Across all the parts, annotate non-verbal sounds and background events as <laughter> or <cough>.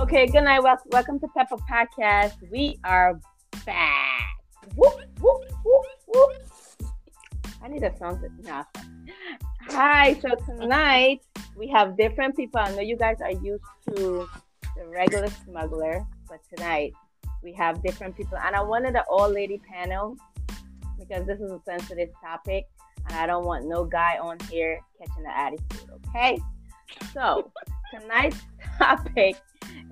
Okay, good night. Wel- welcome to Pepper Podcast. We are back. Whoop, whoop, whoop, whoop. I need a song to nah. Hi, so tonight we have different people. I know you guys are used to the regular smuggler, but tonight we have different people. And I wanted an all lady panel because this is a sensitive topic and I don't want no guy on here catching the attitude, okay? So <laughs> tonight's topic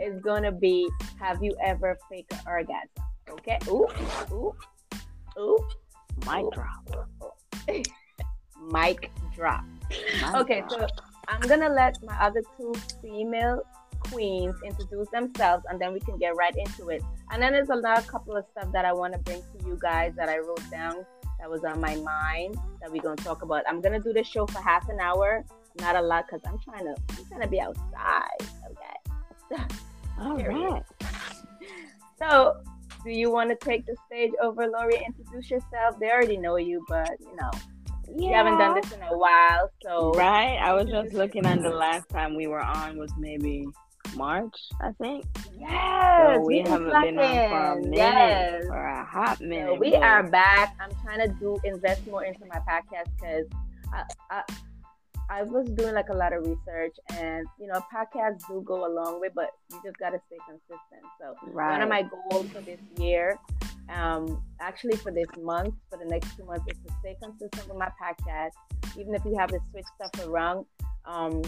is gonna be have you ever faked an orgasm? Okay. Ooh, ooh, ooh. Mic Ooh. drop. <laughs> Mic drop. Mic Okay, drop. so I'm gonna let my other two female queens introduce themselves and then we can get right into it. And then there's another couple of stuff that I want to bring to you guys that I wrote down that was on my mind that we're gonna talk about. I'm gonna do this show for half an hour, not a lot, because I'm trying to I'm trying to be outside. <laughs> All right. So do you want to take the stage over, Lori? Introduce yourself. They already know you, but you know, you haven't done this in a while, so Right. I was just looking at the last time we were on was maybe March, I think. Yes, so we haven't been on for a minute, Yes. for a hot So minute. we but- are back. I'm trying to do invest more into my podcast because I, I I was doing like a lot of research, and you know, podcasts do go a long way, but you just gotta stay consistent. So Right. one of my goals for this year, um, actually for this month, for the next two months, is to stay consistent with my podcast, even if you have to switch stuff around. Um,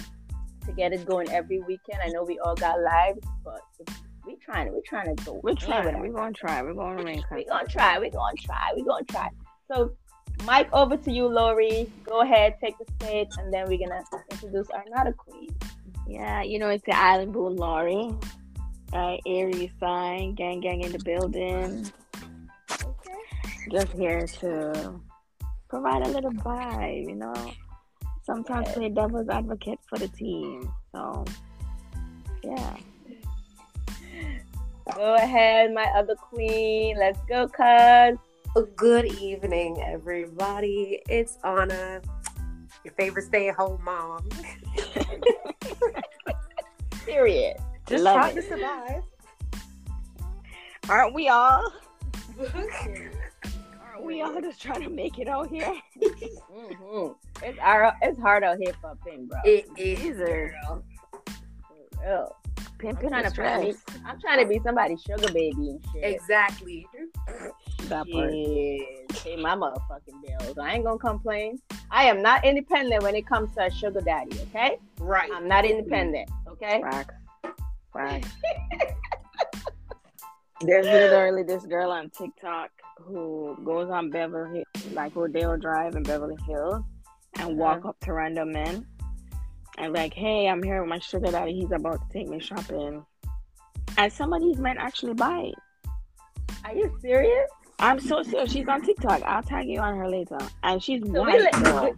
to get it going every weekend. I know we all got lives, but we trying we trying to go. We're trying. We're gonna try. We're gonna <laughs> remain we're gonna try. We're gonna try. We're gonna try. So, Mike, over to you, Lori. Go ahead, take the stage, and then we're gonna introduce our another queen. Yeah, you know it's the Island Boo Lori. Right, Aries sign, gang gang in the building. Okay. Just here to provide a little vibe, you know. Sometimes Yes. play devil's advocate for the team. So yeah. Go ahead, my other queen. Let's go, cuz. Good evening, everybody. It's Anna, your favorite stay-at-home mom. <laughs> Period. Just Love trying it. to survive. Aren't we all? <laughs> Aren't we all just trying to make it out here? <laughs> hmm It's our, it's hard out here for a pin, bro. it is. Easer. girl. For real. I'm trying the to find me. I'm trying to be somebody's sugar baby and shit. Exactly. That part. Shit, pay my motherfucking bills. I ain't gonna complain. I am not independent when it comes to a sugar daddy. Okay, Right. I'm not independent. Okay. Facts. Facts. <laughs> There's literally this girl on TikTok who goes on Beverly, like Rodeo Drive in Beverly Hills, and uh-huh. walk up to random men and like, "Hey, I'm here with my sugar daddy. He's about to take me shopping." And some of these men actually buy it. Are you serious? I'm so serious. She's on TikTok. I'll tag you on her later. And she's So We li-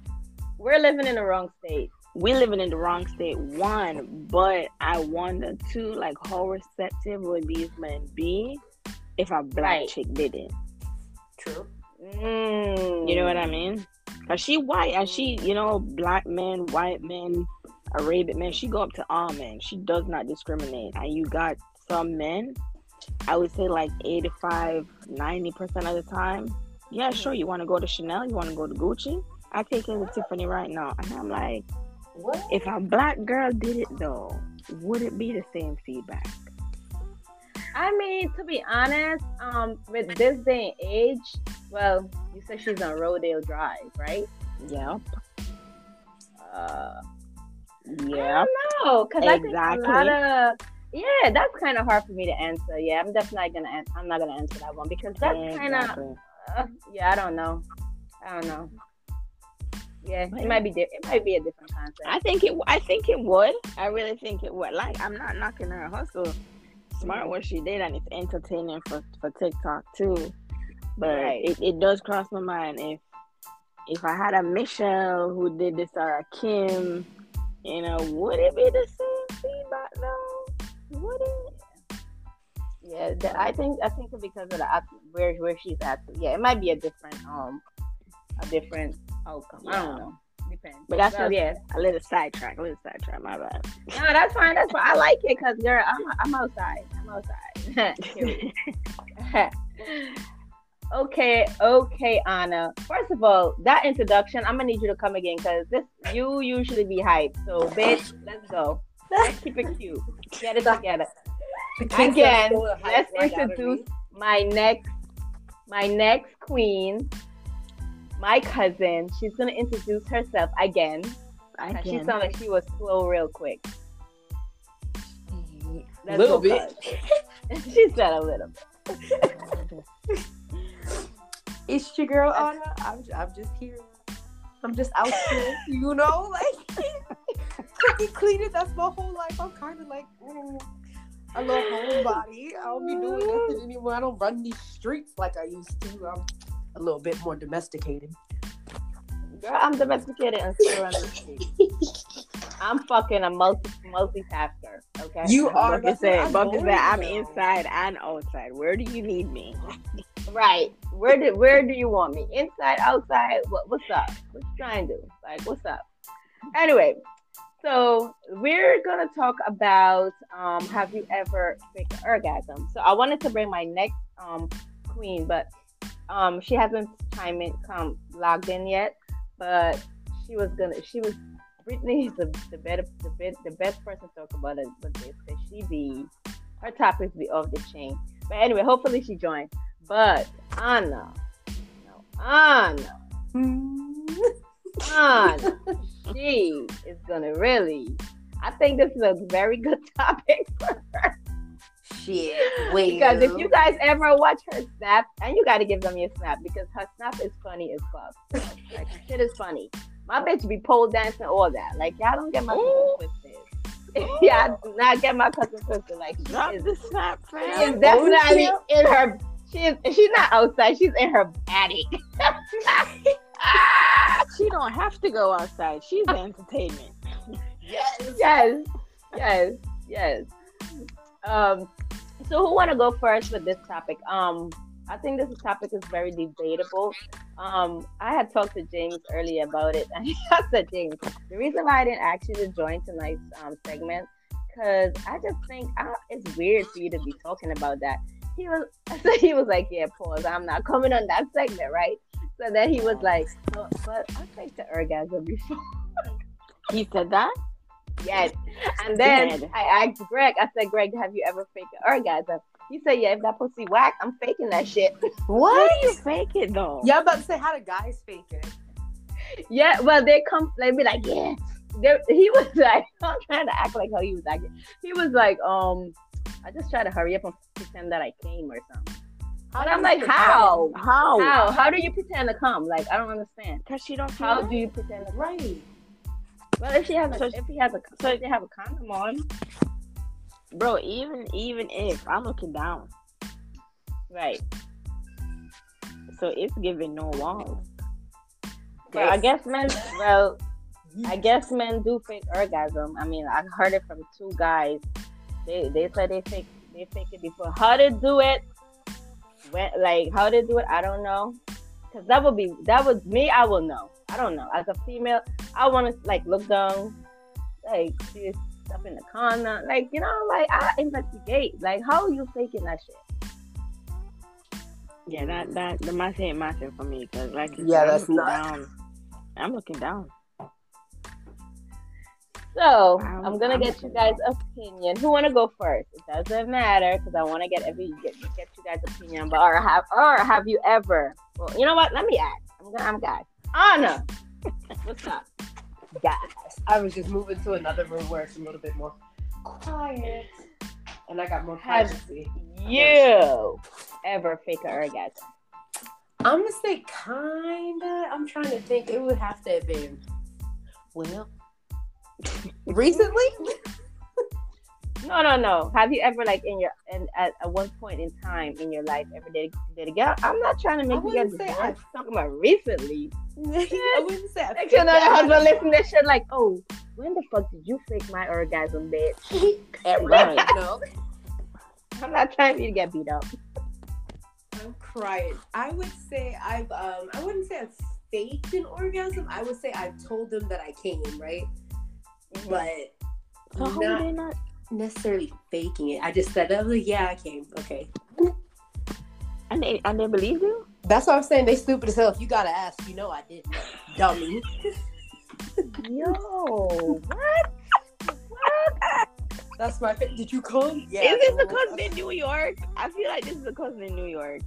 we're living in the wrong state. We're living in the wrong state one but i wonder too like how receptive would these men be if a black Right. chick did it True. Mm. you know what i mean because she white and she you know black men white men arabic men she go up to all men she does not discriminate and you got some men i would say like 85 90% of the time yeah sure you want to go to chanel you want to go to gucci i take it to tiffany right now and i'm like What? if a black girl did it though, would it be the same feedback? I mean, to be honest, um, with this day and age, well, you said she's on Rodeo Drive, right? Yep. Uh, Yep. no, because I think a Exactly. lot of yeah, that's kind of hard for me to answer. Yeah, I'm definitely gonna. An- I'm not gonna answer that one because that's kind of. Uh, yeah, I don't know. I don't know. Yeah, it might be. Di- it might be a different concept. I think it. I think it would. I really think it would. Like, I'm not knocking her hustle. Smart what she did, and it's entertaining for for TikTok too. But Right. it, it does cross my mind if if I had a Michelle who did this or a Kim, you know, would it be the same feedback though? Would it? Yeah, I think I think because of the where where she's at. Yeah, it might be a different um a different outcome. I don't know. Depends. But that's just yeah. a little sidetrack. A little sidetrack. My bad. No, that's fine. That's fine. I like it because girl, I'm I'm outside. I'm outside. <laughs> <laughs> Period. okay, okay, Anna. First of all, that introduction, I'm gonna need you to come again because this you usually be hyped. So, bitch, let's go. Let's <laughs> keep it cute. Get it together. The kids Again, are let's right out of introduce my next my next queen, my cousin. She's gonna introduce herself again. I And She sounded like she was slow real quick. Let's Little bit. <laughs> she said a little bit. <laughs> It's your girl Anna. I'm, I'm just here. I'm just out here, <laughs> you know, like cooking, cleaning. That's my whole life. I'm kind of like mm, a little homebody. I don't be doing nothing anymore. I don't run these streets like I used to. I'm a little bit more domesticated. Girl, I'm domesticated and still on the street. I'm fucking a multi multitasker. Okay. You are. Bucket said, Bucket said, I'm inside and outside. Where do you need me? Right. Where did where do you want me? Inside, outside? What what's up? What you trying to do? Like what's up? Anyway, so we're gonna talk about um have you ever faked an orgasm? So I wanted to bring my next um queen, but um she hasn't chime in come logged in yet. But she was gonna she was Brittany is the, the better the, best the best person to talk about it with this because she be her topics be off the chain. But anyway, hopefully she joined. But Anna, no, Anna, hmm. Anna, <laughs> she is gonna really. I think this is a very good <laughs> topic for her Shit. Wait. because if you guys ever watch her snap, and you got to give them your snap because her snap is funny as fuck. Like shit is funny. My bitch be pole dancing, all that. Like y'all don't get my twisted. <laughs> yeah, I do not get my cousin twisted. Like she Drop is the snap, fam. is definitely in her. She is. She's not outside. She's in her attic. <laughs> She don't have to go outside. She's the entertainment. yes. yes, yes, yes. Um. So who want to go first with this topic? Um. I think this topic is very debatable. Um, I had talked to James earlier about it, and <laughs> I said, James, the reason why I didn't ask you to join tonight's um, segment, because I just think uh, it's weird for you to be talking about that. He was, <laughs> so he was like, yeah, pause. I'm not coming on that segment, right? So then he was like, but, but I faked the orgasm before. He said that? Yes. And then I asked Greg, I said, Greg, have you ever faked an orgasm? He said, yeah, if that pussy whack, I'm faking that shit. How What? do you faking though? Yeah, I'm about to say how do guys fake it? yeah, well, they come, they be like, yeah. They, he was <laughs> like, <laughs> I'm trying to act like how he was acting. He was like, um, I just try to hurry up and pretend that I came or something. But I'm like, how? How? How? How do you pretend to come? Like, I don't understand. Because she don't How do you pretend to come? Right. Well, if she has a, So- if he has a, so if they have a condom on, Bro, even even if I'm looking down, right? so it's giving no walls. Well, I guess men. Well, <laughs> I guess men do fake orgasm. I mean, I heard it from two guys. They they said they fake they fake it before. How to do it? When like how to do it? I don't know. Cause that would be that would me. I will know. I don't know. As a female, I want to like look down, like see stuff in the corner, like you know, like I investigate. Like how are you faking that shit? Yeah, that that the math ain't matching for me because like Yeah, I'm that's not- down. I'm looking down. So I'm- I'm gonna I'm get you guys' opinion. Who wanna go first? It doesn't matter because I want to get every get, get you guys' opinion. But or have or have you ever? Well, you know what? Let me ask. I'm gonna. I'm guys. Anna, what's up? Guys, I was just moving to another room where it's a little bit more quiet, and I got more Have- privacy. You ever fake an orgasm? I'm gonna say kinda. I'm trying to think. It would have to have been. Well, recently. No, no, no. Have you ever like in your and at, at one point in time in your life ever did did it get? I'm not trying to I make you guys. say I'm talking about recently. <laughs> I wouldn't say. I Like, you know, the husband listen to shit like, oh, when the fuck did you fake my orgasm, bitch? <laughs> Right. No, I'm not trying for you to get beat up. I'm crying. I would say I've. Um, I wouldn't say I've faked an orgasm, I would say I've told them that I came, right? But So how not would they not? necessarily faking it. I just said, I was like, yeah, I came. Okay. And they and they believe you? That's what I'm saying. They stupid as hell. If you gotta ask, you know I didn't. Dummy. <laughs> Yo, what? What? That's my fa- Did you come? Yeah. is this a cool. cousin in New York? I feel like this is a cousin in New York.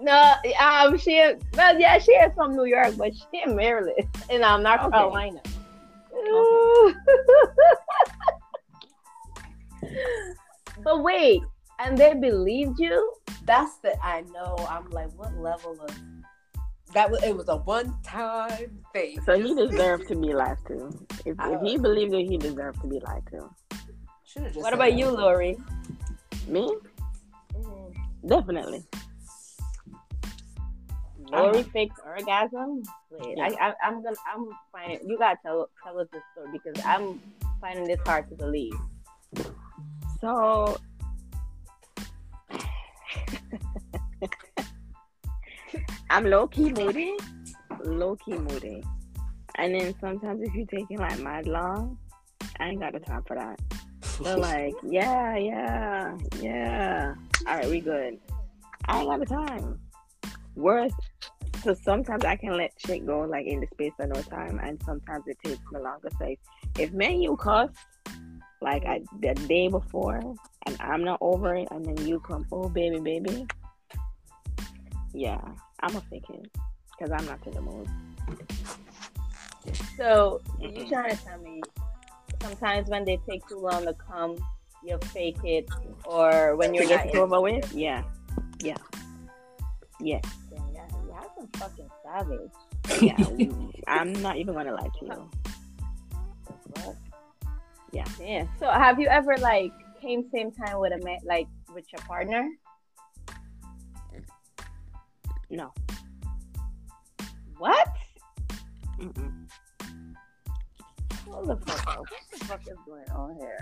No, um, she is. Well, yeah, she is from New York, but she in Maryland, in um, North Okay. Carolina. But wait, and they believed you? That's the I know. I'm like, what level of that was it was a one time thing. So he deserved to be lied to. If, if he believed it, he deserved to be lied to. Just What about that. you, Lori? Me? Mm-hmm. Definitely. Lori faked orgasm. Wait, Yeah. I, I, I'm gonna, I'm finding. You gotta tell, tell us this story because I'm finding this hard to believe. So <laughs> I'm low key moody. Low key moody. And then sometimes if you're taking like mad long, I ain't got the time for that. They're <laughs> like, yeah, yeah, yeah. All right, we good. I ain't got the time. Worse, so sometimes I can let shit go like in the space of no time, and sometimes it takes me longer. So if, if me and you cuss like I, the day before, and I'm not over it, and then you come, oh baby, baby, yeah, I'm a fake it because I'm not in the mood. So you trying to tell me sometimes when they take too long to come, you fake it, or when you're to get it over with, yeah, yeah, yeah, Fucking savage. yeah. I'm not even gonna lie to you. Yeah. Yeah. So have you ever like came same time with a man like with your partner? No. What? Mm-mm. Hold the fuck up. What the fuck is going on here?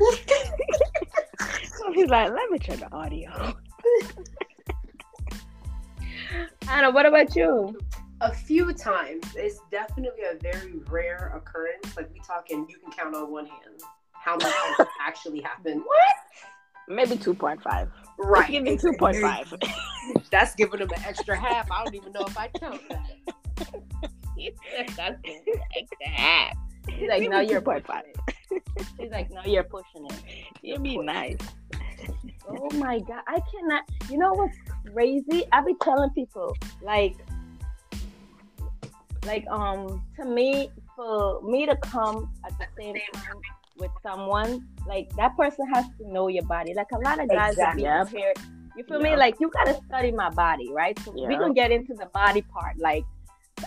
So <laughs> he's like, let me check the audio. <laughs> Anna, what about you? a few times. It's definitely a very rare occurrence. Like we talking, you can count on one hand how much it <laughs> actually happened. What? Maybe two point five. Right. Give me two point five. That's giving them an extra half. I don't even know if I count that. <laughs> That's the extra half. She's like, no, you're 2.5. pushing it. She's like, no, you're pushing it. You be nice. Oh my god, I cannot. You know what's crazy? I be telling people like, like um, to me, for me to come at the same time with someone, like that person has to know your body. Like a lot of guys that be Exactly. out here, you feel me? Like you gotta study my body, right? So we Yep. gonna get into the body part. Like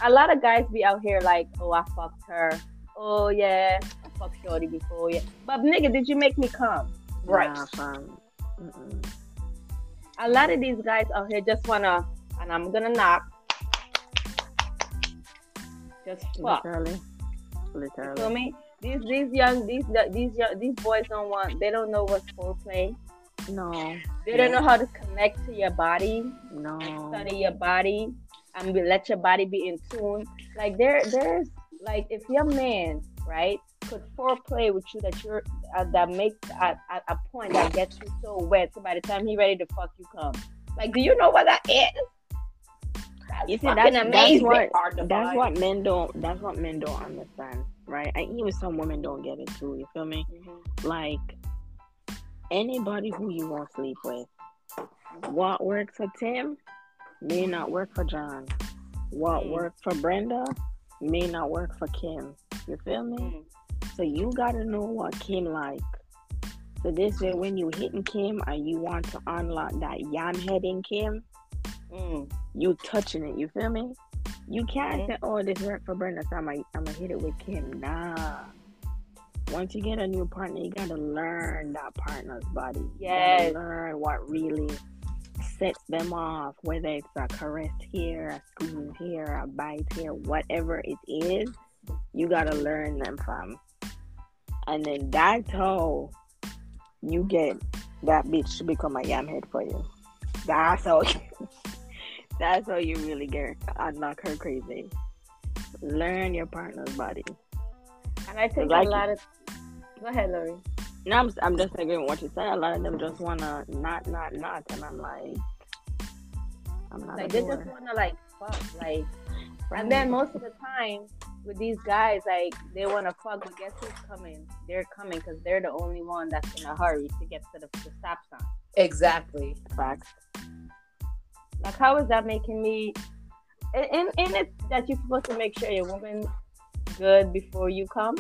a lot of guys be out here like, oh, I fucked her. Oh yeah, I fucked Shorty before. Yeah, but nigga, did you make me come? Right. Nah, fam. Mm-mm. a lot of these guys out here just wanna, and I'm gonna knock, just fuck. Literally. You Literally. feel me? These these young these these young, these boys don't want. They don't know what's foreplay. No. They don't know how to connect to your body, No. study your body, and be, let your body be in tune. Like there there's like if your man right could foreplay with you that you're uh, that makes at, at a point that gets you so wet so by the time he ready to fuck you come like do you know what that is that's You see, that's, that's what that's what men don't that's what men don't understand, right? And even some women don't get it too. You feel me? Mhm. Like anybody who you want to sleep with, what works for Tim may not work for John. What Mm. works for Brenda may not work for Kim. You feel me? Mm. So you gotta know what Kim like. So this way, when you hitting Kim and you want to unlock that yam head in Kim, Mm. you touching it. You feel me? You can't Mhm. say, "Oh, this worked for Brenda, so I'm gonna, I'm gonna hit it with Kim." Nah. Once you get a new partner, you gotta learn that partner's body. You gotta learn what really sets them off, whether it's a caress here, a squeeze here, a bite here, whatever it is. You gotta learn them from, and then that's how you get that bitch to become a yam head for you. That's how. <laughs> that's how you really get unlock her crazy. learn your partner's body. And I think Like a lot of. Go ahead, Lori. No, I'm, I'm just agreeing with what you said. A lot of them just wanna not, not, not, and I'm like, I'm not. Like they just wanna like fuck, like. And then most of the time with these guys, like they wanna fuck, but guess who's coming? They're coming because they're the only one that's in a hurry to get to the, the stop sign. Exactly. facts. Like, how is that making me? And in it that you're supposed to make sure your woman good before you come.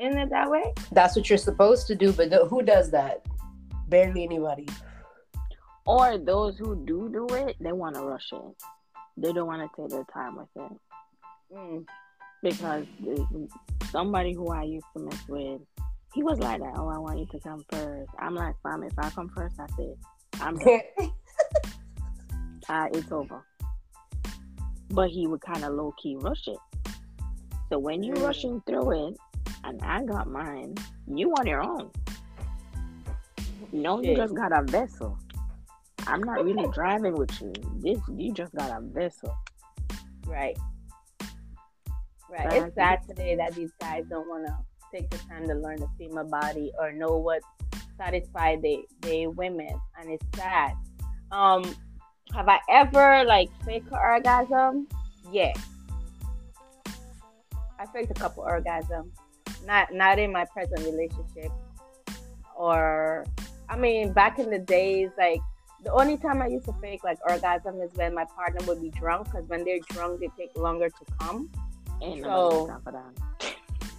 Isn't it that way? That's what you're supposed to do, but th- who does that? Barely anybody. Or those who do do it, they want to rush it. They don't want to take their time with it Mm. Because somebody who I used to mess with, he was like that. Oh, I want you to come first. I'm like, fam, if I come first, that's it. I'm done. <laughs> uh, it's over. But he would kind of low key rush it. So when you Mm. rushing through it, and I got mine, you on your own. No, you Shit. just got a vessel. I'm not really driving with you. This you just got a vessel. Right. Right. It's sad today that these guys don't want to take the time to learn the female body or know what satisfy they they women, and it's sad. Um, have I ever like fake an orgasm? Yeah. I faked a couple orgasms. Not not in my present relationship. Or I mean back in the days like the only time I used to fake like orgasm is when my partner would be drunk because when they're drunk they take longer to come. Ain't So- nobody got time for that.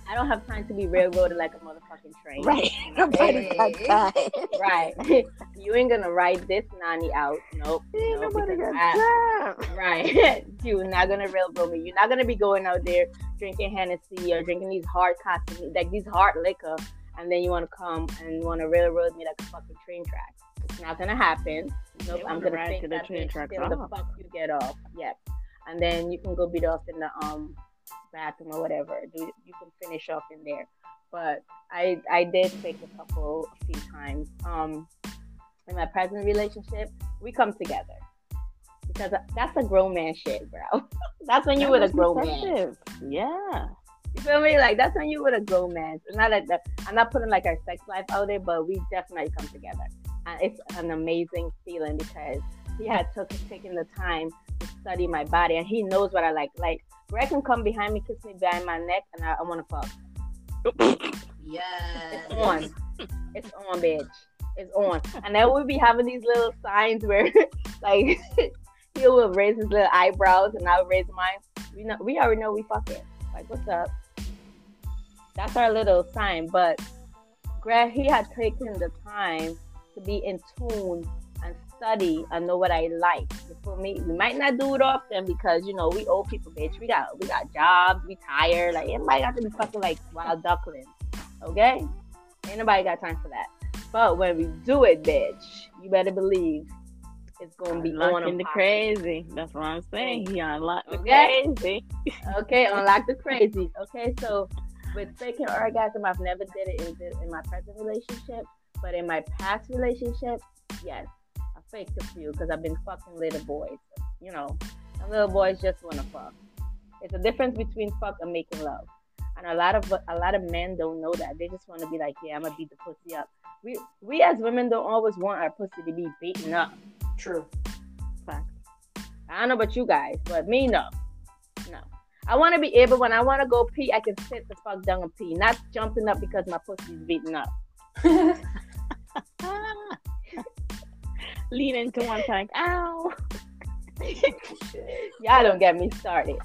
I don't have time to be railroaded like a motherfucking train. Right. <laughs> Nobody got time. Right. <laughs> you ain't gonna ride this nanny out. Nope. Ain't nope, nobody got I- time. <laughs> Right. You're not gonna railroad me. You're not gonna be going out there drinking Hennessy or drinking these hard costumes, like these hard liquor, and then you wanna come and wanna railroad me like a fucking train track. It's not gonna happen. Nope. I'm gonna ride take to the that train tracks the fuck you get off. Yep. And then you can go beat off in the um bathroom or whatever. Do you can finish off in there. But I I did take a couple a few times. Um in my present relationship, we come together. Because that's a grown man shit, bro. <laughs> that's when you with a grown man. Yeah. You feel me? Like that's when you with a grown man. It's not like that. I'm not putting like our sex life out there, but we definitely come together, and it's an amazing feeling because he had took taken the time to study my body, and he knows what I like. Like Greg can come behind me, kiss me behind my neck, and I, I want to fuck. Yes. It's on. It's on, bitch. It's on. And then we'll be having these little signs where, <laughs> like, <laughs> he will raise his little eyebrows and I'll raise mine. We know, we already know we fucking. Like, what's up? That's our little sign. But Greg, he had taken the time to be in tune study and know what I like. You feel me? We might not do it often because you know we old people, bitch. We got we got jobs. We tired. Like everybody got to be fucking like wild duckling. Okay? Ain't nobody got time for that. But when we do it, bitch, you better believe it's gonna be on Unlocking the crazy. That's what I'm saying. He unlocked the Okay. crazy. Okay, unlock the crazy. Okay, so with faking orgasm, I've never did it in, in my present relationship, but in my past relationship, yes, I faked a few because I've been fucking little boys. You know, and little boys just want to fuck. It's a difference between fuck and making love, and a lot of a lot of men don't know that. They just want to be like, yeah, I'm gonna beat the pussy up. We we as women don't always want our pussy to be beaten up. True. Fact. I don't know about you guys, but me, no. No. I want to be able, when I want to go pee, I can sit the fuck down and pee, not jumping up because my pussy's beaten up. <laughs> Lean into one side. Ow. <laughs> Y'all don't get me started.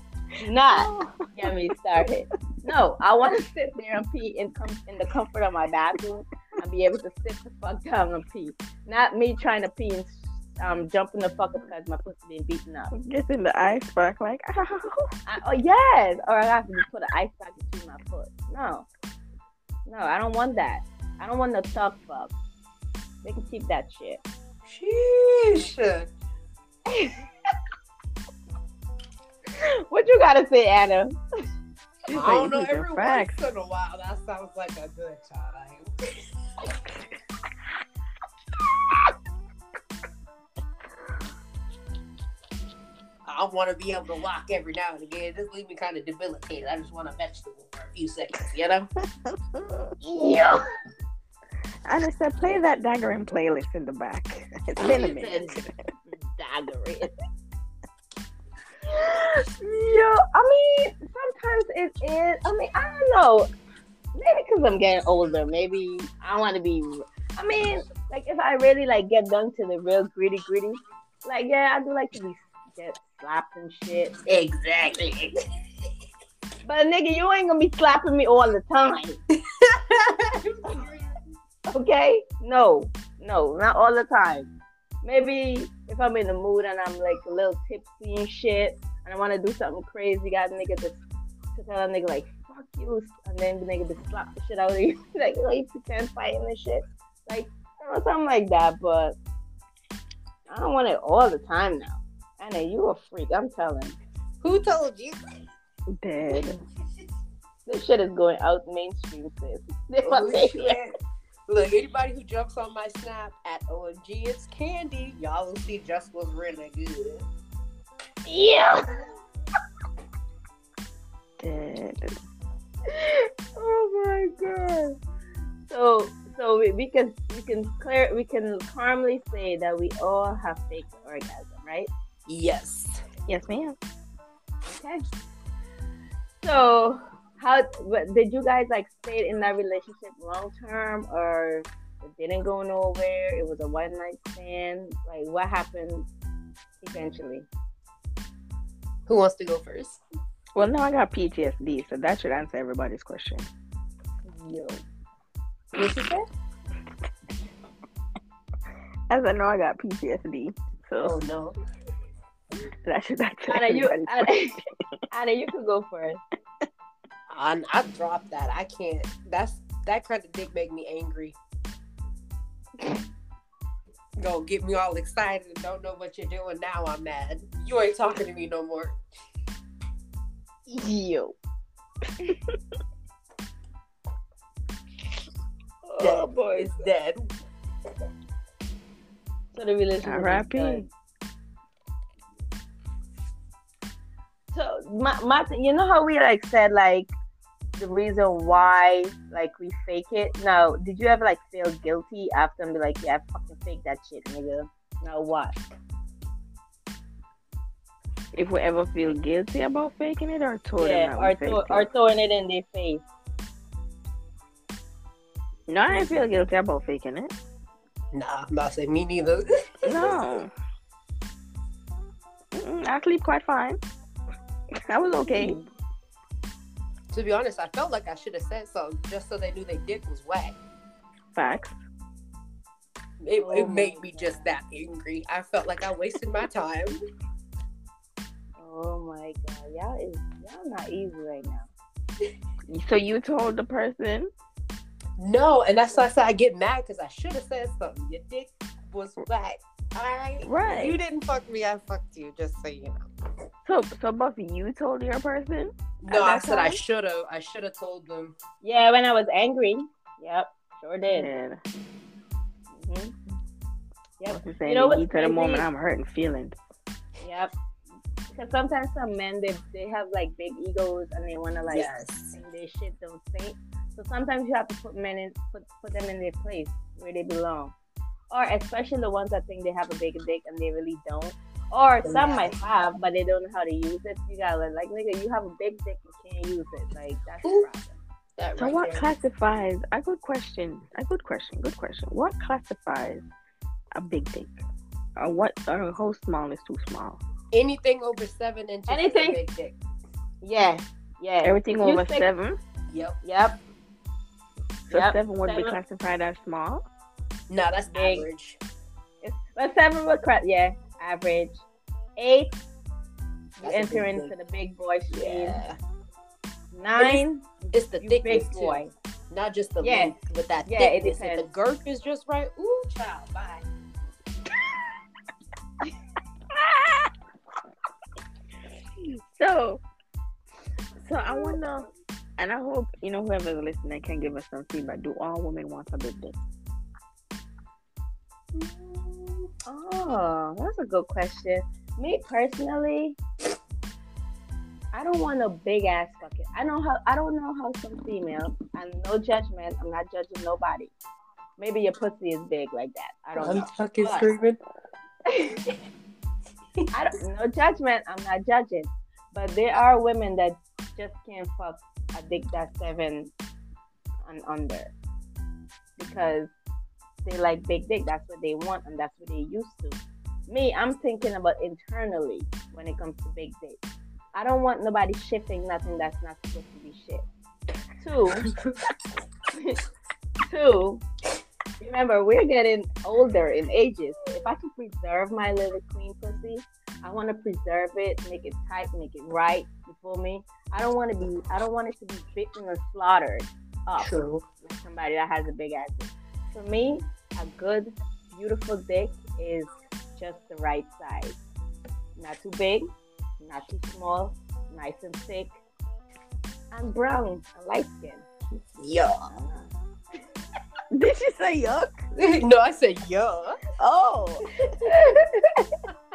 Not get me started. No, I want to sit there and pee in, com- in the comfort of my bathroom and be able to sit the fuck down and pee. Not me trying to pee and um, jumping the fuck up because my pussy being beaten up. Just in the ice pack, like, ow. I, oh yes, or I have to put an ice pack between my foot. No, no, I don't want that. I don't want no tough fuck. They can keep that shit. Sheesh. What you gotta say, Anna? She's I don't like, know. Every facts. once in a while, that sounds like a good time. <laughs> I want to be able to walk every now and again. This leave me kind of debilitated. I just want a vegetable for a few seconds, you know? <laughs> <laughs> Yeah. And I said, play that Daggerin playlist in the back. <laughs> It's been a minute. Daggerin. Yo, I mean, sometimes it is. I mean, I don't know. Maybe because I'm getting older. Maybe I want to be. I mean, like if I really like get down to the real gritty gritty, like yeah, I do like to be get slapped and shit. Exactly. But nigga, you ain't gonna be slapping me all the time, <laughs> okay? No, no, not all the time. Maybe if I'm in the mood and I'm like a little tipsy and shit, and I want to do something crazy, got a nigga to, to tell a nigga like fuck you, and then the nigga just slap the shit out of you, <laughs> like oh, you pretend fighting and shit, like you know, something like that. But I don't want it all the time now. Anna, you a freak. I'm telling. Who told you? Dead. <laughs> This shit is going out mainstream, sis. Oh, <laughs> shit. Look, anybody who jumps on my snap at OMG, it's candy. Y'all will see just was really good. yeah. Dead. <laughs> oh my god. So so we, we can we can clear we can calmly say that we all have fake orgasm, right? Yes. Yes, ma'am. Okay. So how did you guys like stay in that relationship long term or it didn't go nowhere? It was a one night stand. Like what happened eventually? Who wants to go first? Well, now I got PTSD, so that should answer everybody's question. Yo. What you say? As I know, I got PTSD, so Oh no. that should answer Anna, you Anna. Anna, <laughs> you could go first. I, I dropped that. I can't. That's that kind of dick make me angry. Go get me all excited and don't know what you're doing. Now I'm mad. You ain't talking to me no more. Yo. <laughs> Oh boy. It's dead. So the relationship. is R.I.P.. done. So my, my you know how we like said like the reason why like we fake it. Now, did you ever like feel guilty after and be like, yeah, I fucking fake that shit, nigga? Now what? If we ever feel guilty about faking it, or told yeah, or we faked throw, it. or throwing it in their face. No, I didn't feel guilty about faking it. Nah, I'm not saying me neither. <laughs> No. Mm-mm, I sleep quite fine. <laughs> I was okay. Mm. To be honest, I felt like I should have said something just so they knew their dick was whack. Facts. It, Oh it mm-hmm. made me just that angry. I felt like I wasted my time. Oh my god, y'all is y'all not easy right now. So you told the person? No, and that's why I said I get mad because I should have said something. Your dick was whack. Alright. Right. You didn't fuck me, I fucked you, just so you know. So, so Buffy, you told your person? No, I that said I should have. I should have told them. Yeah, when I was angry. Yep, sure did. Yeah. hmm Yep. Buffy saying You know the what's heat the moment. I'm hurting feelings. Yep. Because sometimes some men they they have like big egos and they wanna like yes. think their shit don't stink. So sometimes you have to put men in put put them in their place where they belong. Or especially the ones that think they have a big dick and they really don't. Or some might have, but they don't know how to use it. You gotta learn, like nigga, you have a big dick, you can't use it. Like that's the Ooh. problem. That So right what there. classifies a good question? A good question. Good question. What classifies a big dick? Or what? Or how small is too small? Anything over seven inches. is a Anything. Big dick. Yeah. Yeah. Everything you over stick- seven. Yep. Yep. So Yep. seven would be classified as small. No, that's Big. average. It's, but seven would crack. Yeah, average. Eight, you enter into the big boy stream. Yeah. Nine, It's the you thickness big too. boy. Not just the Yeah. length, but that Yeah, it thickness. If the girth is just right, ooh, child, bye. <laughs> So, so I wanna, and I hope you know whoever's listening can give us some feedback. Do all women want a big dick? Mm, oh, that's a good question. Me personally, I don't want a big ass bucket. I know how. I don't know how some female. And no judgment. I'm not judging nobody. Maybe your pussy is big like that. I don't I'm know. fucking But- screaming. <laughs> I don't. No judgment. I'm not judging. But there are women that just can't fuck a dick that's seven and under because they like big dick. That's what they want and that's what they used to. Me, I'm thinking about internally when it comes to big dick. I don't want nobody shifting nothing that's not supposed to be shit. Two, <laughs> two. Remember, we're getting older in ages. If I can preserve my little queen pussy, I want to preserve it, make it tight, make it right. You feel me? I don't want to be. I don't want it to be bitten or slaughtered up True. like somebody that has a big ass. For me, a good, beautiful dick is just the right size. Not too big, not too small, nice and thick, and brown and light skin. Yeah. <laughs> Did she say yuck? <laughs> no, I said yeah. Oh, <laughs>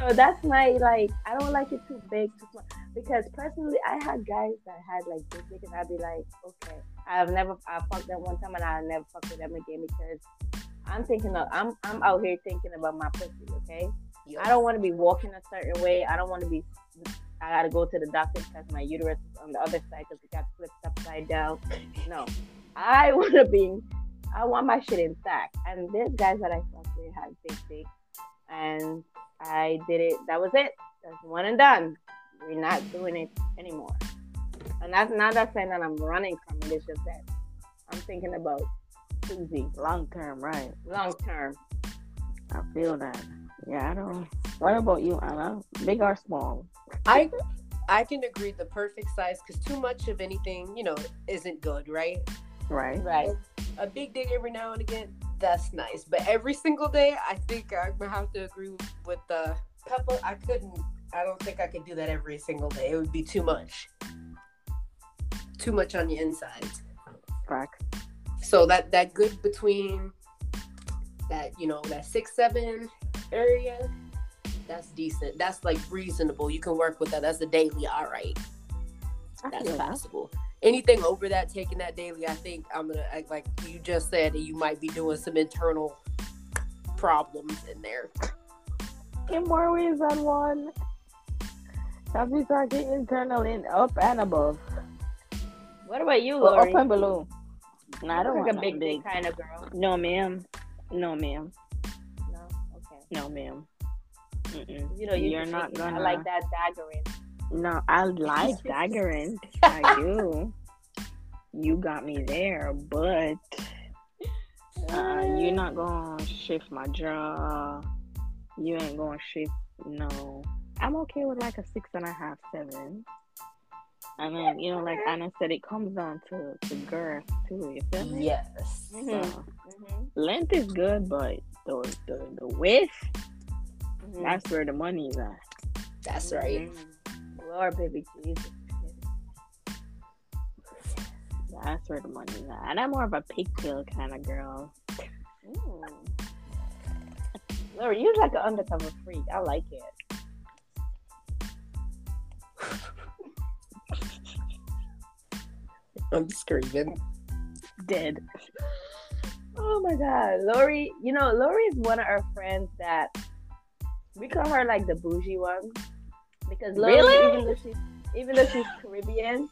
so that's my like. I don't like it too big, too small. Because personally, I had guys that had like big dick, and I'd be like, okay, I've never, I fucked them one time, and I'll never fuck with them again because I'm thinking of, I'm, I'm out here thinking about my pussy. Okay, I don't want to be walking a certain way. I don't want to be. I gotta go to the doctor because my uterus is on the other side because it got flipped upside down. No, I <laughs> want to be. I want my shit intact. And there's guys that I fucked with had big dick, and I did it. That was it. That's one and done. We're not doing it anymore. And that's not that saying that I'm running from it. It's just that I'm thinking about Susie long term, right? long term. I feel that. Yeah, I don't. What about you, Anna? Big or small? I I can agree the perfect size because too much of anything, you know, isn't good, right? Right. Right. A big dick every now and again, that's nice. But every single day, I think I'm gonna have to agree with the Peppa. I couldn't. I don't think I could do that every single day. It would be too much. Too much on the insides. Fact. So that that good between that you know that six seven area, that's decent. That's like reasonable. You can work with that. That's a daily. All right. I That's possible. that. Possible. Anything over that, taking that daily, I think I'm gonna I- like you just said. You might be doing some internal problems in there. In more ways than one. Have you started internal in up and above? What about you, Or Lori? up and below? No, I don't You're want a big, big, big kind of girl. No, ma'am. No, ma'am. No, okay. No, ma'am. Mm-mm. You know, you You're not take it. I gonna- like that daggering. No, I like <laughs> daggering. I do. You got me there, but uh, you're not gonna shift my jaw. You ain't gonna shift. No, I'm okay with like a six and a half, seven. And then you know, like Anna said, it comes down to to girth too. You feel me? Yes. Mhm. So, Mhm. length is good, but the the, the width, Mhm. that's where the money is at. That's right. Lord, baby Jesus. That's where the money at. And I'm more of a pigtail kind of girl. Lord, you're like an undercover freak. I like it. <laughs> I'm screaming. Dead. Oh my God, Lori. You know, Lori is one of our friends that we call her like the bougie one because Lori, Really? even though she's even though she's Caribbean,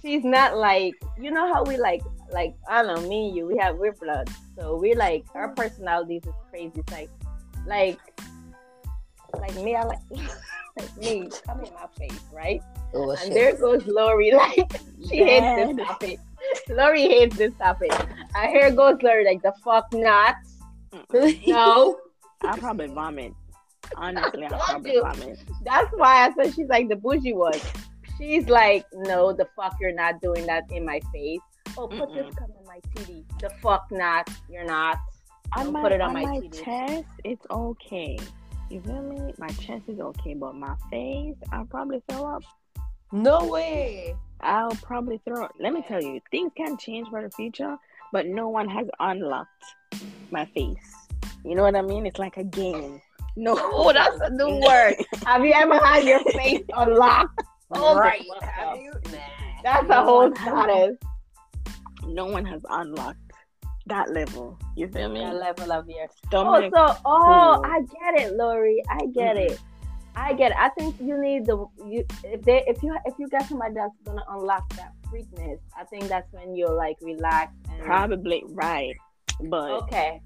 she's not like you know how we like like I don't know me and you we have we're blood so we like our personalities is crazy. It's like like like me I like <laughs> like me come in my face right Oh, and there goes Lori <laughs> like she hates this topic. Lori hates this topic. And here goes Lori, like the fuck not. <laughs> No. I'll probably vomit. Honestly, I'll Don't probably vomit. That's why I said she's like the bougie one. She's like, no, the fuck you're not doing that in my face. Oh, put this Mm-mm. cum on my titty. The fuck not. You're not. I Don't my, put it on on my my titty. chest, it's okay. You feel me? My chest is okay, but my face, I'll probably throw up. No way. I'll probably throw up. Let me tell you, things can change for the future, but no one has unlocked my face. You know what I mean? It's like a game. No, Oh, that's a new word. <laughs> Have you ever had your face unlocked? <laughs> Oh, right. Have you? Nah. That's a whole status. no one has unlocked that level. You feel me? That level of your stomach. Oh, so oh. I get it, Lori. I get Mhm. it. I get it. I think you need the you if they if you if you get somebody that's gonna unlock that freakness. I think that's when you'll like relax and Probably right, but okay,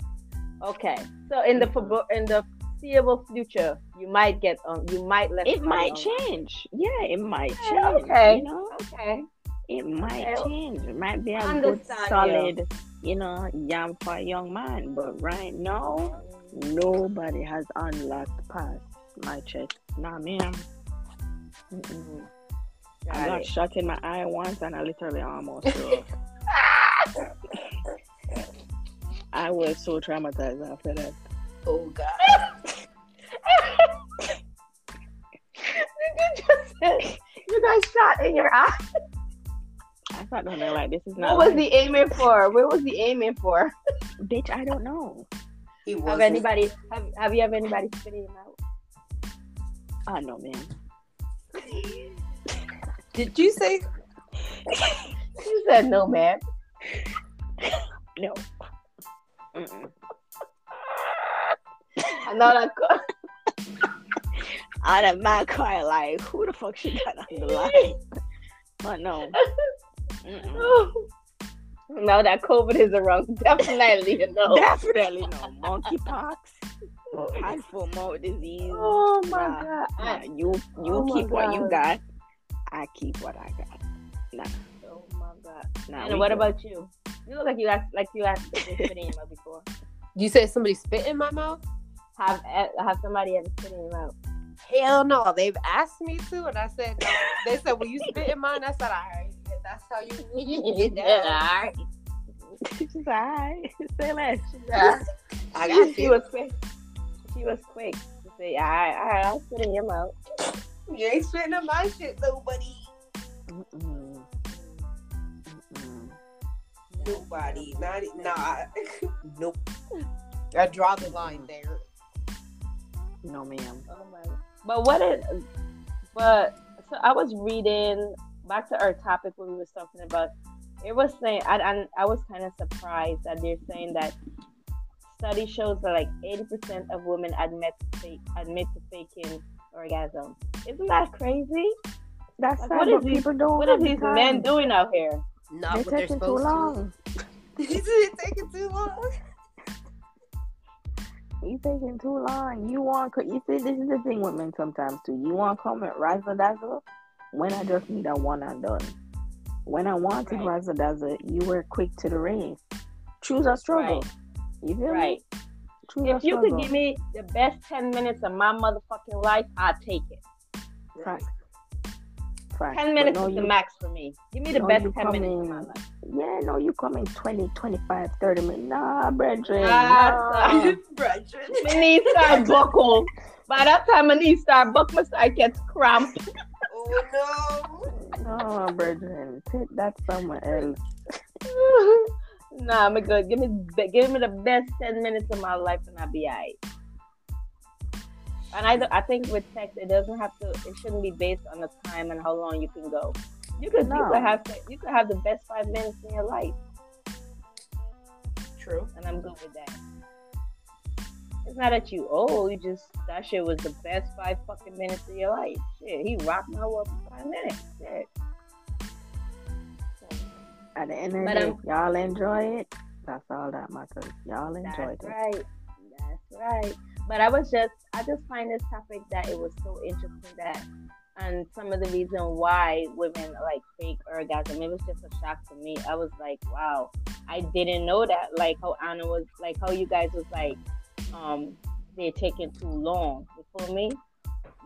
okay. So in the Mhm. in the foreseeable future, you might get on. You might let it might change. Yeah, it might Okay, change. okay. You know, Okay. it might Okay. change. It might be a good, Understand you. solid, you know, yam for a young man. But right now, nobody has unlocked past my chest. Nah, ma'am. Mm-mm. I Got got shot in my eye once, and I literally almost <laughs> threw. I was so traumatized after that. Oh God. <laughs> Did you just say you got shot in your eye? I thought, no, no, like this is not. What was life. he aiming for? What was he aiming for? bitch? I don't know. He was Have anybody have, have you have anybody spitting him out? I know, man. Did you say? <laughs> you said no, man. No. Mm-mm. I know that. co- Out of my car, like who the fuck she got on the line? But no. Mm-mm. now that COVID is around, definitely a <laughs> no. Definitely no. Monkeypox, hand foot mouth disease. Oh my Nah, god! Nah, you you Oh keep what you got. I keep what I got. Nah, oh my god! nah. and what good. about you? You look like you got like you got been spitting him out before. You said somebody spit in my mouth? Have eh, have somebody ever spitting him out? Hell no. They've asked me to, and I said no. <laughs> They said, "Will you spit in mine?" I said, "All right, if that's how you <laughs> need it." Yeah, all right. She's alright. Say less. Yeah. I she, got she you. was quick. She was quick to say, all right, all right, I'll spit in your mouth." You ain't spitting in my shit, though, buddy. Mm-mm. Mm-mm. Nobody, not nah. <laughs> nope. I draw the line there. No, ma'am. Oh my! But what it? But so I was reading back to our topic when we was talking about. It was saying, and I, I was kind of surprised that they're saying that study shows that like eighty percent of women admit to fake, admit to faking orgasm. Isn't that crazy? That's Like, sad, what is but these- people don't. What are these time. men doing out here? Not They're what they're taking too supposed long. <laughs> to. it taking too long. You taking too long. You want? You see, this is the thing with men sometimes too. You want to come at razzle dazzle when I just need a one and done. When I wanted Right. razzle dazzle, you were quick to the race. Choose a struggle. Right. You feel Right. me? Choose If you struggle. could give me the best ten minutes of my motherfucking life, I'll take it. Facts. Facts. Ten minutes no, is the you- max for me. Give me the no, best ten come minutes of in- my life. Yeah, no, you come in 20, 25, 30 minutes. Nah, brethren. Ah, nah. Brethren. My knees start buckle. By that time, my knees start buckle. My side gets cramped. Oh No, No brethren. Take that somewhere else. <laughs> nah, I'm good. Give me, give me the best ten minutes of my life, and I'll be alright. And I, I think with sex, it doesn't have to. It shouldn't be based on the time and how long you can go. You could, you could have, sex- you could have the best five minutes in your life. True. and I'm good with that. It's not that you oh, you just that shit was the best five fucking minutes of your life. Shit, he rocked my world for five minutes. Shit. At the end of the day, y'all enjoy it. That's all that matters. Y'all enjoyed it. That's it. right. That's right. But I was just, I just find this topic that it was so interesting that, and some of the reason why women like fake orgasm, it was just a shock to me. I was like, wow, I didn't know that. Like how Anna was, like how you guys was like, um, they're taking too long. Feel me?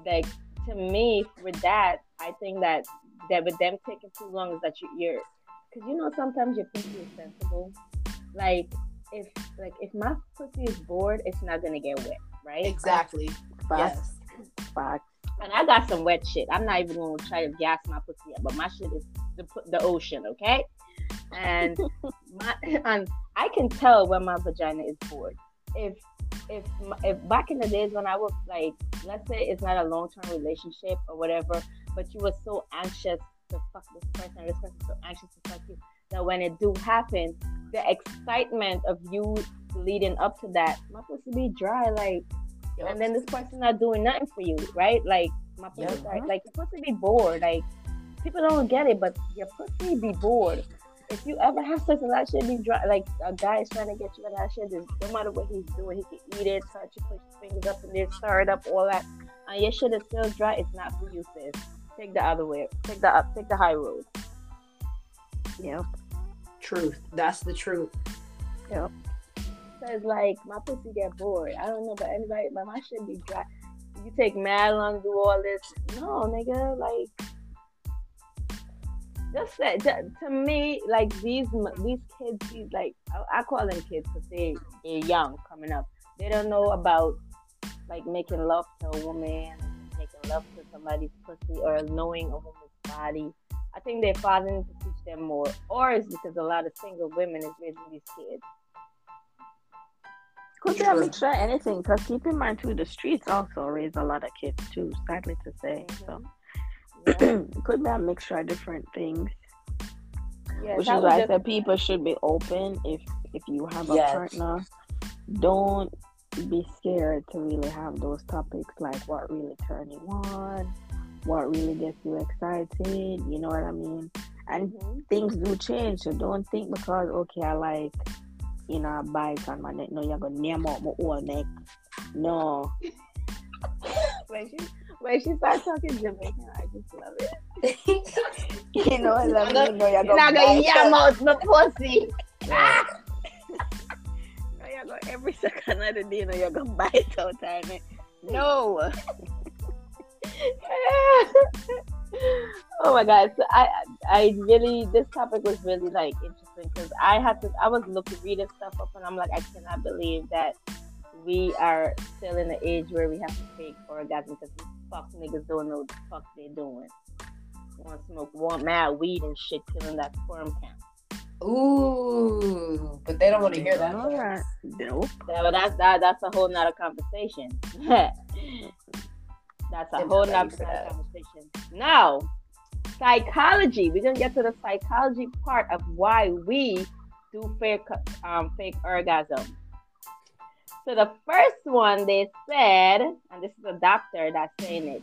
Like to me, with that, I think that that with them taking too long is that you, you're, because you know sometimes your pussy is sensible. Like if like if my pussy is bored, it's not gonna get wet, right? Exactly. Facts. Yes. Facts. And I got some wet shit. I'm not even gonna try to gas my pussy up, but my shit is the the ocean, okay? And <laughs> my and I can tell when my vagina is bored. If if if back in the days when I was like, let's say it's not a long term relationship or whatever, but you were so anxious to fuck this person, this person so anxious to fuck you, that when it do happen, the excitement of you leading up to that, my pussy be dry, like, yep. and then this person not doing nothing for you, right? Like my pussy, yep. like, like your pussy be bored, like people don't get it, but your pussy be bored if you ever have sex and that shit be dry, like a guy is trying to get you and that shit, no matter what he's doing, he can eat it, touch it, put his fingers up in there, stir it up, all that, and your shit is still dry. It's not for you, sis. Take the other way. Take the up. Take the high road. Yep. Truth. That's the truth. So it's like my pussy get bored. I don't know about anybody, but my shit be dry. You take mad long do all this. No, nigga, like just that to me, like these these kids, these like I, I call them kids because they they're young coming up. They don't know about like making love to a woman, making love to somebody's pussy, or knowing a woman's body. I think their father needs to teach them more, or it's because a lot of single women is raising these kids. Could be a mixture of anything, because keep in mind too, the streets also raise a lot of kids too. Sadly to say, mm-hmm. so <clears throat> could be a mixture of different things. Yeah, Which is why I said people should be open if if you have a yes. partner. Don't be scared to really have those topics like what really turn you on, what really gets you excited, you know what I mean? And mm-hmm. things do change, so don't think because okay I like you know a bite on my neck. No, you're gonna name out my whole neck. No. <laughs> when she when she starts talking Jamaican, I just love it. <laughs> you know, I love you. know, you're to yam out my pussy. <laughs> Ah! no, you're gonna every second of the day, know, you're to bite out on it. No. <laughs> oh my god so i i really this topic was really like interesting because i had to i was looking reading stuff up and i'm like i cannot believe that we are still in the age where we have to fake orgasm because these fuck niggas don't know what the fuck they doing. Want to smoke, want mad weed and shit, killing that sperm count. Ooh, but they don't want to hear that. Right. Nope. Yeah, but that's that, that's a whole nother conversation. <laughs> that's a whole nother conversation. Now, psychology. We're gonna get to the psychology part of why we do fake um fake orgasm. So the first one they said, and this is a doctor that's saying it,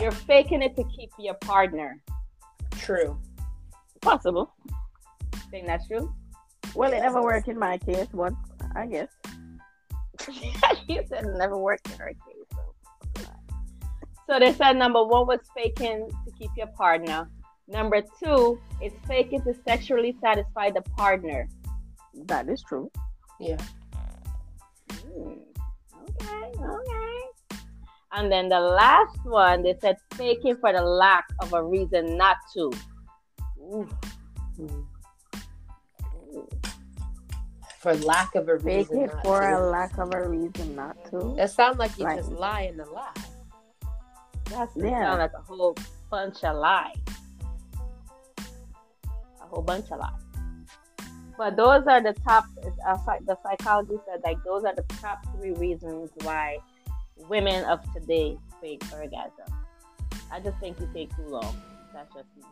you're faking it to keep your partner. True. Possible. Think that's true? Well, it never worked in my case, but I guess. <laughs> you said it never worked in her. So they said number one was faking to keep your partner. Number two is faking to sexually satisfy the partner. That is true. Yeah. Hmm. Okay, okay. And then the last one, they said faking for the lack of a reason not to. Ooh. For lack of a reason. Faking for to. a lack of a reason not to. It sounds like you like, just lie in the lie. That yeah. sounds like a whole bunch of lies. A whole bunch of lies. But those are the top. Uh, the psychologist said like those are the top three reasons why women of today fake orgasm. I just think you take too long. That's just me.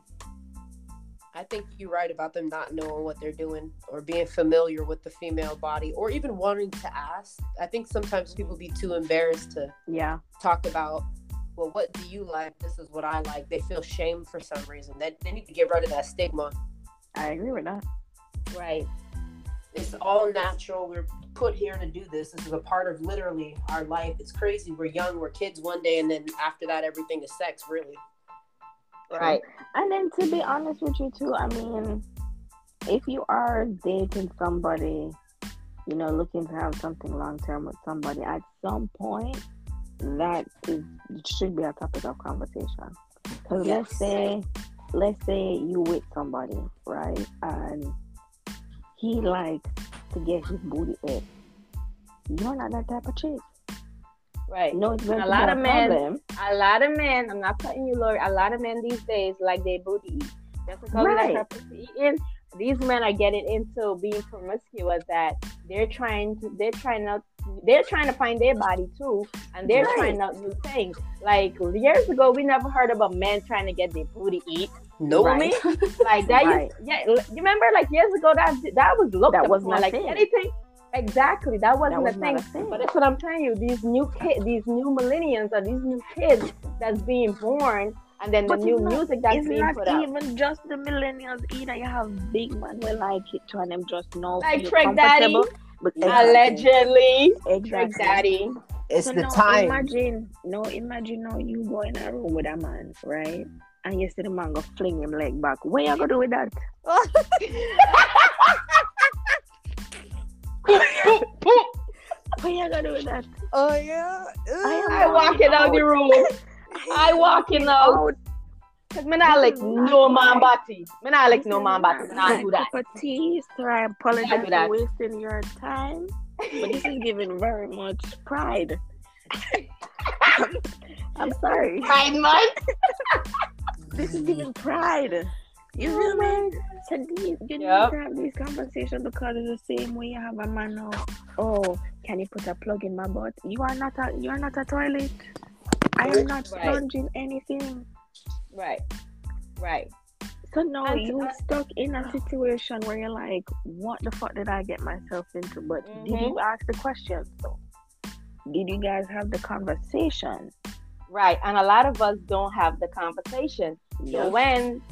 I think you're right about them not knowing what they're doing or being familiar with the female body or even wanting to ask. I think sometimes people be too embarrassed to yeah talk about well what do you like? This is what I like. They feel shame for some reason. They, they need to get rid of that stigma. I agree with that. Right. It's all natural. We're put here to do this. This is a part of literally our life. It's crazy. We're young, we're kids one day, and then after that, everything is sex, really. Right. And then to be honest with you, too, I mean, if you are dating somebody, you know, looking to have something long term with somebody, at some point, that is should be a topic of conversation. Because yes. let's say, let's say you with somebody, right, and he likes to get his booty up. You're not that type of chick. Right. No, it's a lot of men. Problem. A lot of men. I'm not cutting you, Lori. A lot of men these days like their booty eat. Just because right. they like eating. These men are getting into being promiscuous. That they're trying to they're trying out they're trying to find their body too and they're Right. trying out new things like years ago we never heard about men trying to get their booty eat Nope. Right. <laughs> like that Right. used, yeah you remember like years ago that that was looked That was not like thing. anything exactly that wasn't was a, thing. a thing. but that's what i'm telling you these new kids these new millennials or these new kids that's being born and then But the new not- music that's it's being not put out even just the millennials either. You have big men who like it too, and them just know Like feel Trick Daddy. comfortable. But allegedly exactly. Trick Daddy. It's So the now time. Imagine, no, imagine now you go in a room with a man, right? And you see the man go fling him leg back. What you gonna do with that? <laughs> What you gonna do with that? oh yeah. I am I walking out the room. I walking out. Cause me not like mm-hmm. no man body. Me not like no man body. Me not do that. Cup of tea, sir. I apologize Can't do that. for wasting your time, but this is giving very much pride. <laughs> I'm sorry. Pride month. This is giving pride. You feel oh me? So these, you Yep. need to have these conversations because it's the same way you have a man now. Oh, can you put a plug in my butt? You are not a you are not a toilet. I am not Right. sponging anything. Right. Right. So now And- you stuck in a situation where you're like, what the fuck did I get myself into? But did Mhm. you ask the questions though? Did you guys have the conversation? Right. And a lot of us don't have the conversation. So when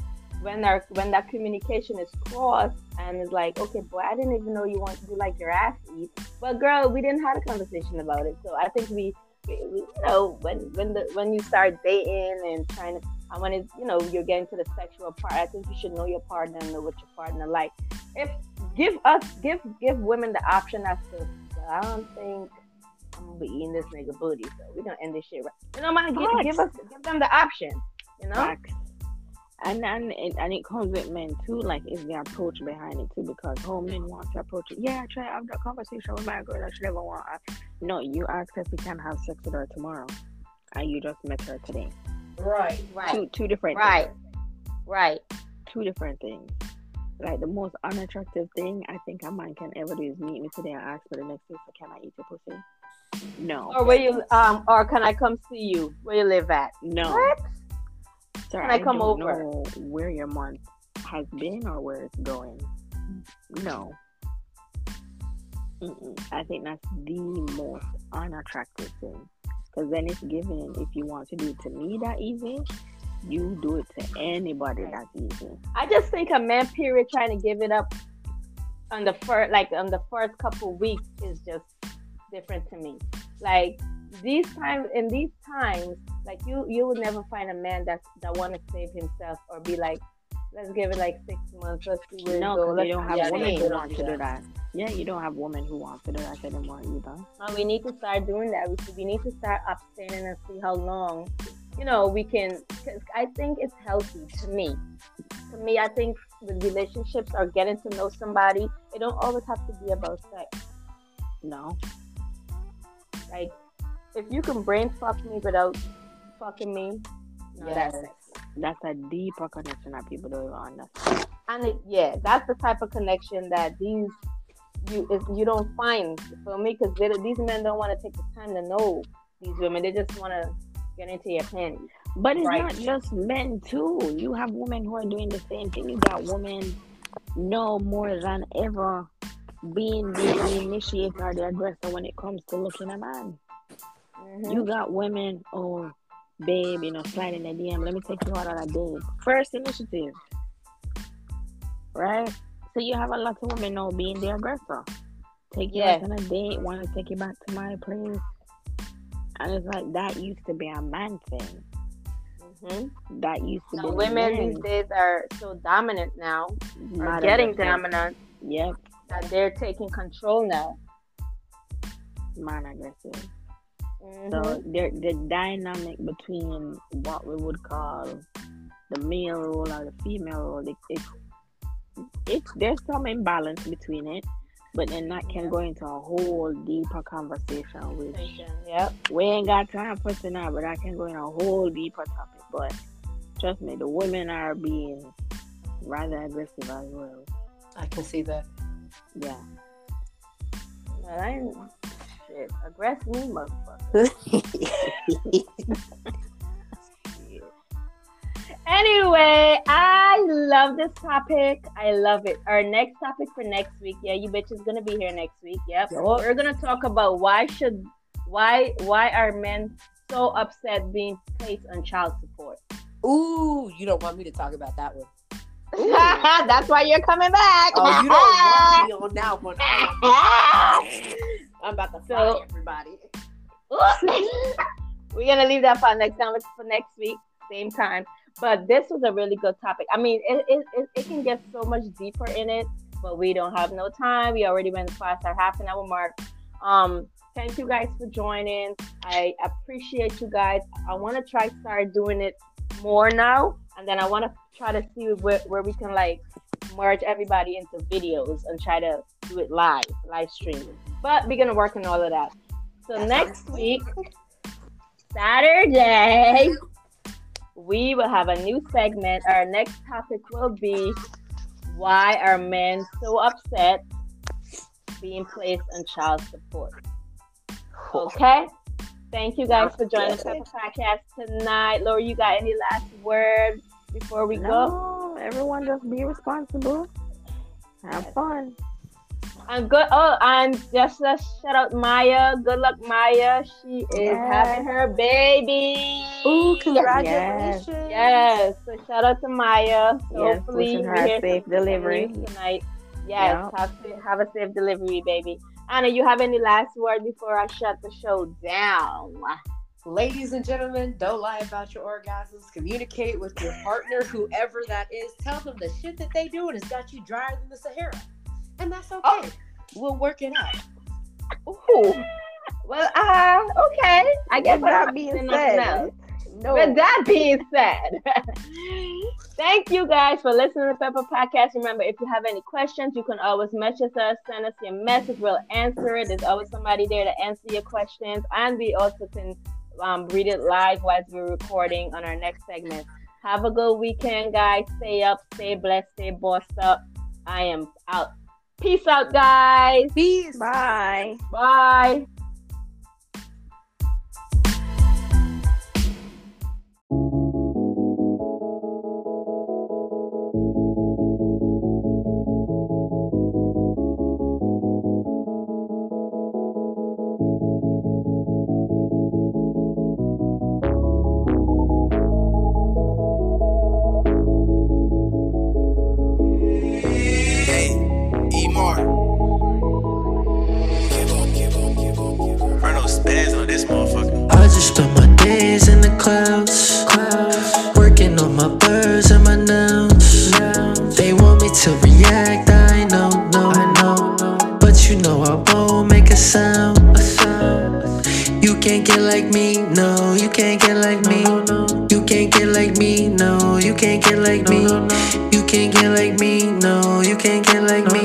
when our when that communication is crossed and it's like, okay, boy, I didn't even know you want to do like your ass eat. But girl, we didn't have a conversation about it. So I think we- you know, when when the when you start dating and trying to and when it's you know you're getting to the sexual part, I think you should know your partner and know what your partner like. If give us give give women the option as to I don't think I'm gonna be eating this nigga booty, so we're gonna end this shit right. You know, man, give, give us give them the option. You know, Facts. And and it, and it comes with men too. Like it's the approach behind it too, because how men want to approach it. Yeah, I try to have that conversation with my girl. I should never want. Her. No, you ask if we can have sex with her tomorrow, and you just met her today. Right. right, Two two different right, things. right. Two different things. Like the most unattractive thing I think a man can ever do is meet me today and ask for the next day. So can I eat your pussy? No, Or where you um or can I come see you? Where you live at? no. What? Sir, Can I come over? where your month has been or where it's going. No. Mm-mm. I think that's the most unattractive thing. Because then it's given if you want to do it to me that easy, you do it to anybody that easy. I just think a man period trying to give it up on the first like on the first couple weeks is just different to me. Like these times in these times, like you you would never find a man that that want to save himself or be like, let's give it like six months, let's see where it No, goes. you don't have women who want to do that. Yeah, you don't have women who want to do that anymore either. And we need to start doing that. We, we need to start abstaining and see how long, you know, we can. Cause I think it's healthy to me. To me, I think with relationships or getting to know somebody, it don't always have to be about sex. No. Like, if you can brain fuck me without fucking me, no, Yes. that's. That's a deeper connection that people don't even understand. And it, yeah, that's the type of connection that these you if you don't find for me because these men don't want to take the time to know these women. They just want to get into your panties. But it's Right. not just men too. You have women who are doing the same thing. You got women know more than ever being the initiator, the aggressor when it comes to looking a man. Mhm. You got women, oh babe, you know, sliding the DM, let me take you out on a date. First initiative. Right? So you have a lot of women now being the aggressor. Take you out on a date, want to take you back to my place. And it's like that used to be a man thing. Mhm. That used to So be women men. these days are so dominant now, are getting dominant Yep, that they're taking control now. man aggressive. So mm-hmm. there, the dynamic between what we would call the male role or the female role, it, it, it's there's some imbalance between it, but then that can Yeah. go into a whole deeper conversation. Which Yep. we ain't got time for tonight, but I can go in a whole deeper topic. But trust me, the women are being rather aggressive as well. I can see that. Yeah. Well, I shit. Aggress me, motherfucker. <laughs> Anyway, I love this topic. I love it. Our next topic for next week, yeah, you bitch is gonna be here next week. Yep. Yup. We're gonna talk about why should why why are men so upset being placed on child support. Ooh, you don't want me to talk about that one. <laughs> That's why you're coming back. Oh, you don't <laughs> want me on that one. I'm about to So- everybody. <laughs> We're gonna leave that for next time for next week, same time. But this was a really good topic. I mean, it, it, it, it can get so much deeper in it, but we don't have no time. We already went past our half an hour mark. Um, thank you guys for joining. I appreciate you guys. I want to try start doing it more now, and then I want to try to see where, where we can like merge everybody into videos and try to do it live, live stream. But we're gonna work on all of that. So next week, Saturday, we will have a new segment. Our next topic will be why are men so upset being placed on child support? Okay. Thank you guys for joining us on the Podcast tonight. Lori, you got any last words before we go? Everyone just be responsible. Have fun. I'm good. Oh, and just a shout out Maya. Good luck, Maya. She is Yes. having her baby. Ooh, congratulations. Yes. So shout out to Maya. So Yes, hopefully wishing her a safe delivery. tonight. Yes. Yeah. Have, have a safe delivery, baby. Anna, you have any last word before I shut the show down? Ladies and gentlemen, don't lie about your orgasms. Communicate with your partner, whoever that is. Tell them the shit that they doing has got you drier than the Sahara. And that's okay. Oh. We'll work it out. Ooh. Well, uh, okay. I guess With I'm that being saying nothing said, no. With that being said, <laughs> thank you guys for listening to Pepper Podcast. Remember, if you have any questions, you can always message us, send us your message. We'll answer it. There's always somebody there to answer your questions. And we also can um, read it live while we're recording on our next segment. Have a good weekend, guys. Stay up, stay blessed, stay bossed up. I am out. Peace out, guys. Peace. Bye. Bye. Like me, no, you can't get like me. You can't get like me, no, you can't get like me.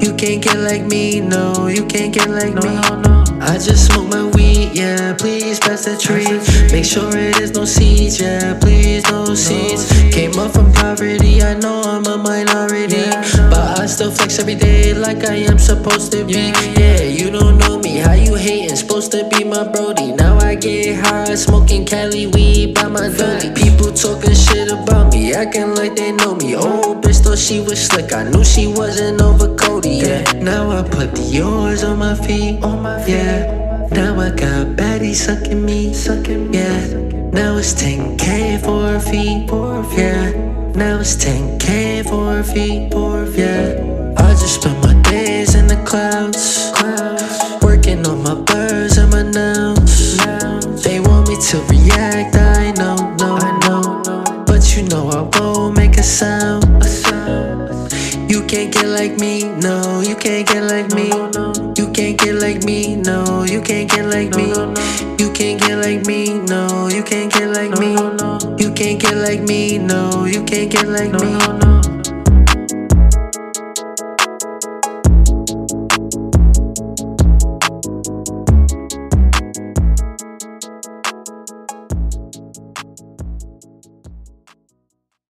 You can't get like me, no, you can't get like me. I just smoke my weed, yeah, please pass the tree. Make sure it is no seeds, yeah, please no seeds. Came up from poverty, I know I'm a minority. Still flex every day like I am supposed to be. Yeah, you don't know me, how you hating? Supposed to be my brody. Now I get high, smoking Cali weed by my dolly. People talking shit about me, acting like they know me. Oh, bitch thought she was slick, I knew she wasn't over Cody. Yeah, now I put the yours on my feet. On my feet. Yeah, now I got baddies sucking me. Sucking me. Yeah, now it's 10k for a fee. Yeah, now it's 10k for a fee. Yeah, I just spend my days in the clouds. Working on my birds and my nouns. They want me to react, I know, no, I know. But you know I won't make a sound. You can't get like me, no, you can't get like me. You can't get like me, no, you can't get like me. You can't get like me, no, you can't get like me. You can't get like me, no, you can't get like me.